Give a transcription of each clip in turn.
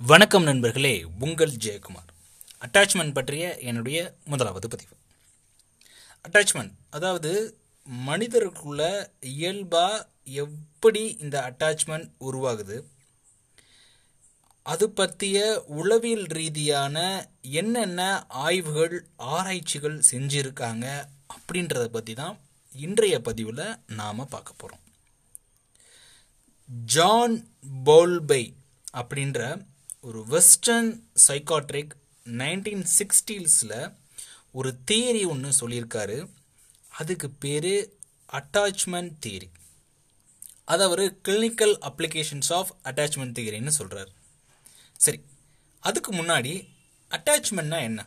வணக்கம் நண்பர்களே உங்கள் ஜெயக்குமார். அட்டாச்மெண்ட் பற்றிய என்னுடைய முதலாவது பதிவு. அட்டாச்மெண்ட் அதாவது மனிதருக்குள்ள இயல்பாக எப்படி இந்த அட்டாச்மெண்ட் உருவாகுது? அது பற்றிய உளவியல் ரீதியான என்னென்ன ஆய்வுகள் ஆராய்ச்சிகள் செஞ்சிருக்காங்க அப்படின்றத பற்றி தான் இன்றைய பதிவில் நாம் பார்க்க போகிறோம் ஜான் போல்பை அப்படின்ற ஒரு வெஸ்டர்ன் சைக்காட்ரிக் நைன்டீன் சிக்ஸ்டீஸில் ஒரு தியரி ஒன்று சொல்லியிருக்காரு. அதுக்கு பேர் அட்டாச்மெண்ட் தியரி அதை அவர் கிளினிக்கல் அப்ளிகேஷன்ஸ் ஆஃப் அட்டாச்மெண்ட் தியரின்னு சொல்கிறார் சரி அதுக்கு முன்னாடி அட்டாச்மெண்ட்னா என்ன?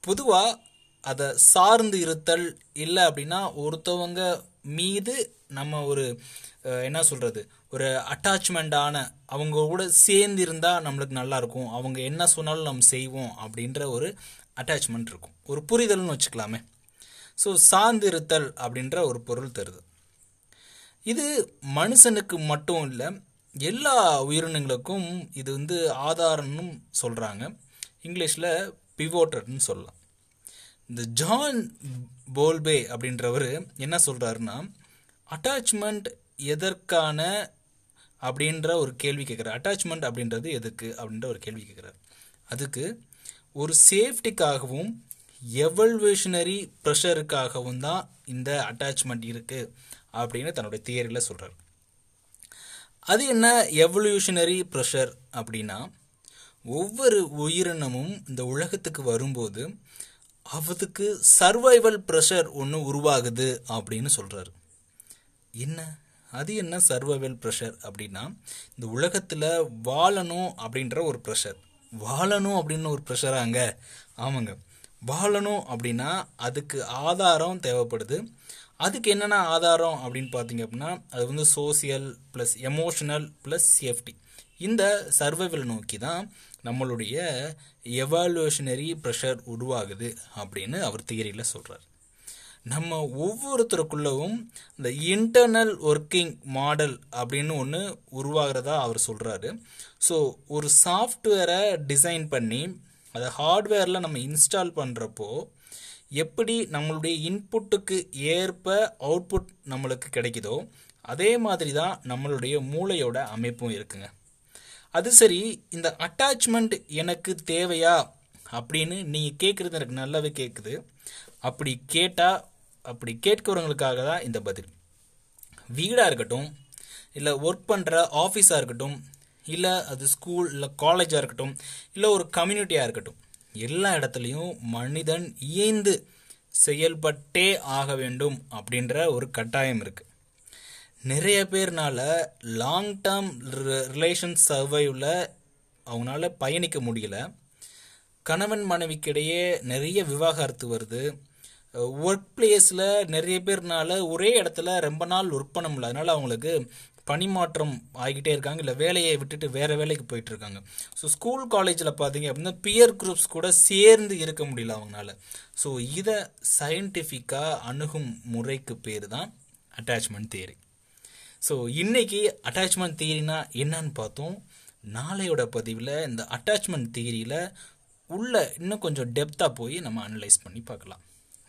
பொதுவாக அதை சார்ந்து இருத்தல் இல்லை அப்படின்னா ஒருத்தவங்க மீது நம்ம ஒரு என்ன சொல்கிறது ஒரு அட்டாச்மெண்டான அவங்க கூட சேர்ந்து இருந்தால் நம்மளுக்கு நல்லாயிருக்கும் அவங்க என்ன சொன்னாலும் நம்ம செய்வோம் அப்படின்ற ஒரு அட்டாச்மெண்ட் இருக்கும். ஒரு புரிதல்னு வச்சுக்கலாமே. ஸோ சார்ந்திருத்தல் அப்படின்ற ஒரு பொருள் தருது. இது மனுஷனுக்கு மட்டும் இல்லை எல்லா உயிரினங்களுக்கும் இது வந்து ஆதாரம்னு சொல்கிறாங்க இங்கிலீஷில் பிவோட்டர்னு சொல்லலாம். இந்த ஜான் போல்பே அப்படின்றவர் என்ன சொல்கிறாருன்னா அட்டாச்மெண்ட் எதற்கான அப்படின்ற ஒரு கேள்வி கேட்குறார். அட்டாச்மெண்ட் அப்படின்றது எதுக்கு அப்படின்ற ஒரு கேள்வி கேட்குறார். அதுக்கு ஒரு சேஃப்டிக்காகவும் எவல்வேஷனரி ப்ரெஷருக்காகவும் தான் இந்த அட்டாச்மெண்ட் இருக்குது அப்படின்னு தன்னுடைய தியரியில் சொல்கிறார் அது என்ன எவல்யூஷனரி ப்ரெஷர் அப்படின்னா ஒவ்வொரு உயிரினமும் இந்த உலகத்துக்கு வரும்போது அவதுக்கு சர்வைவல் ப்ரெஷர் ஒன்று உருவாகுது அப்படின்னு சொல்கிறாரு என்ன? அது என்ன சர்வைவல் ப்ரெஷர் அப்படின்னா இந்த உலகத்தில் வாழணும் அப்படின்ற ஒரு ப்ரெஷர் வாழணும் அப்படின்னு ஒரு ப்ரெஷராங்க ஆமாங்க. வாழணும் அப்படின்னா அதுக்கு ஆதாரம் தேவைப்படுது. அதுக்கு என்னென்ன ஆதாரம் அப்படின்னு பார்த்தீங்க அப்படின்னா அது வந்து social plus emotional plus safety இந்த சர்வைவல் நோக்கி தான் நம்மளுடைய எவாலுவேஷனரி ப்ரெஷர் உருவாகுது அப்படின்னு அவர் தியரியில் சொல்கிறார் நம்ம ஒவ்வொருத்தருக்குள்ளவும் இந்த இன்டர்னல் ஒர்க்கிங் மாடல் அப்படின்னு ஒன்று உருவாகிறதா அவர் சொல்கிறாரு ஸோ ஒரு சாஃப்ட்வேரை டிசைன் பண்ணி அதை ஹார்ட்வேரில் நம்ம இன்ஸ்டால் பண்ணுறப்போ எப்படி நம்மளுடைய இன்புட்டுக்கு ஏற்ப அவுட்புட் நம்மளுக்கு கிடைக்குதோ அதே மாதிரி தான் நம்மளுடைய மூளையோட அமைப்பும் இருக்குங்க. அது சரி இந்த அட்டாச்மெண்ட் எனக்கு தேவையா அப்படின்னு நீங்கள் கேட்குறது எனக்கு நல்லாவே கேட்குது அப்படி கேட்டால் அப்படி கேட்கிறவங்களுக்காக தான் இந்த பதில். வீடாக இருக்கட்டும் இல்லை ஒர்க் பண்ணுற ஆஃபீஸாக இருக்கட்டும் இல்லை அது ஸ்கூல் இல்லை காலேஜாக இருக்கட்டும் இல்லை ஒரு கம்யூனிட்டியாக இருக்கட்டும் எல்லா இடத்துலையும் மனிதன் இயைந்து செயல்பட்டே ஆக வேண்டும் அப்படின்ற ஒரு கட்டாயம் இருக்குது நிறைய பேர்னால லாங் டேர்ம் ரிலேஷன் சர்வைவில் அவங்களால பயணிக்க முடியல. கணவன் மனைவிக்கிடையே நிறைய விவாகரத்து வருது. ஒர்க் பிளேஸில் நிறைய பேர்னால ஒரே இடத்துல ரொம்ப நாள் ஒர்க் பண்ண முடியல. அதனால் அவங்களுக்கு பணிமாற்றம் ஆகிக்கிட்டே இருக்காங்க. இல்லை வேலையை விட்டுட்டு வேறு வேலைக்கு போயிட்டு இருக்காங்க. ஸோ ஸ்கூல் காலேஜில் பார்த்தீங்க அப்படின்னா பியர் குரூப்ஸ் கூட சேர்ந்து இருக்க முடியல அவங்களால. ஸோ இதை சயின்டிஃபிக்காக அணுகும் முறைக்கு பேர் தான் அட்டாச்மெண்ட் தியரி ஸோ இன்றைக்கி அட்டாச்மெண்ட் தியரினா என்னன்னு பார்த்தோம். நாளையோட பதிவில் இந்த அட்டாச்மெண்ட் தியரியில் உள்ள இன்னும் கொஞ்சம் டெப்த்தாக போய் நம்ம அனலைஸ் பண்ணி பார்க்கலாம்.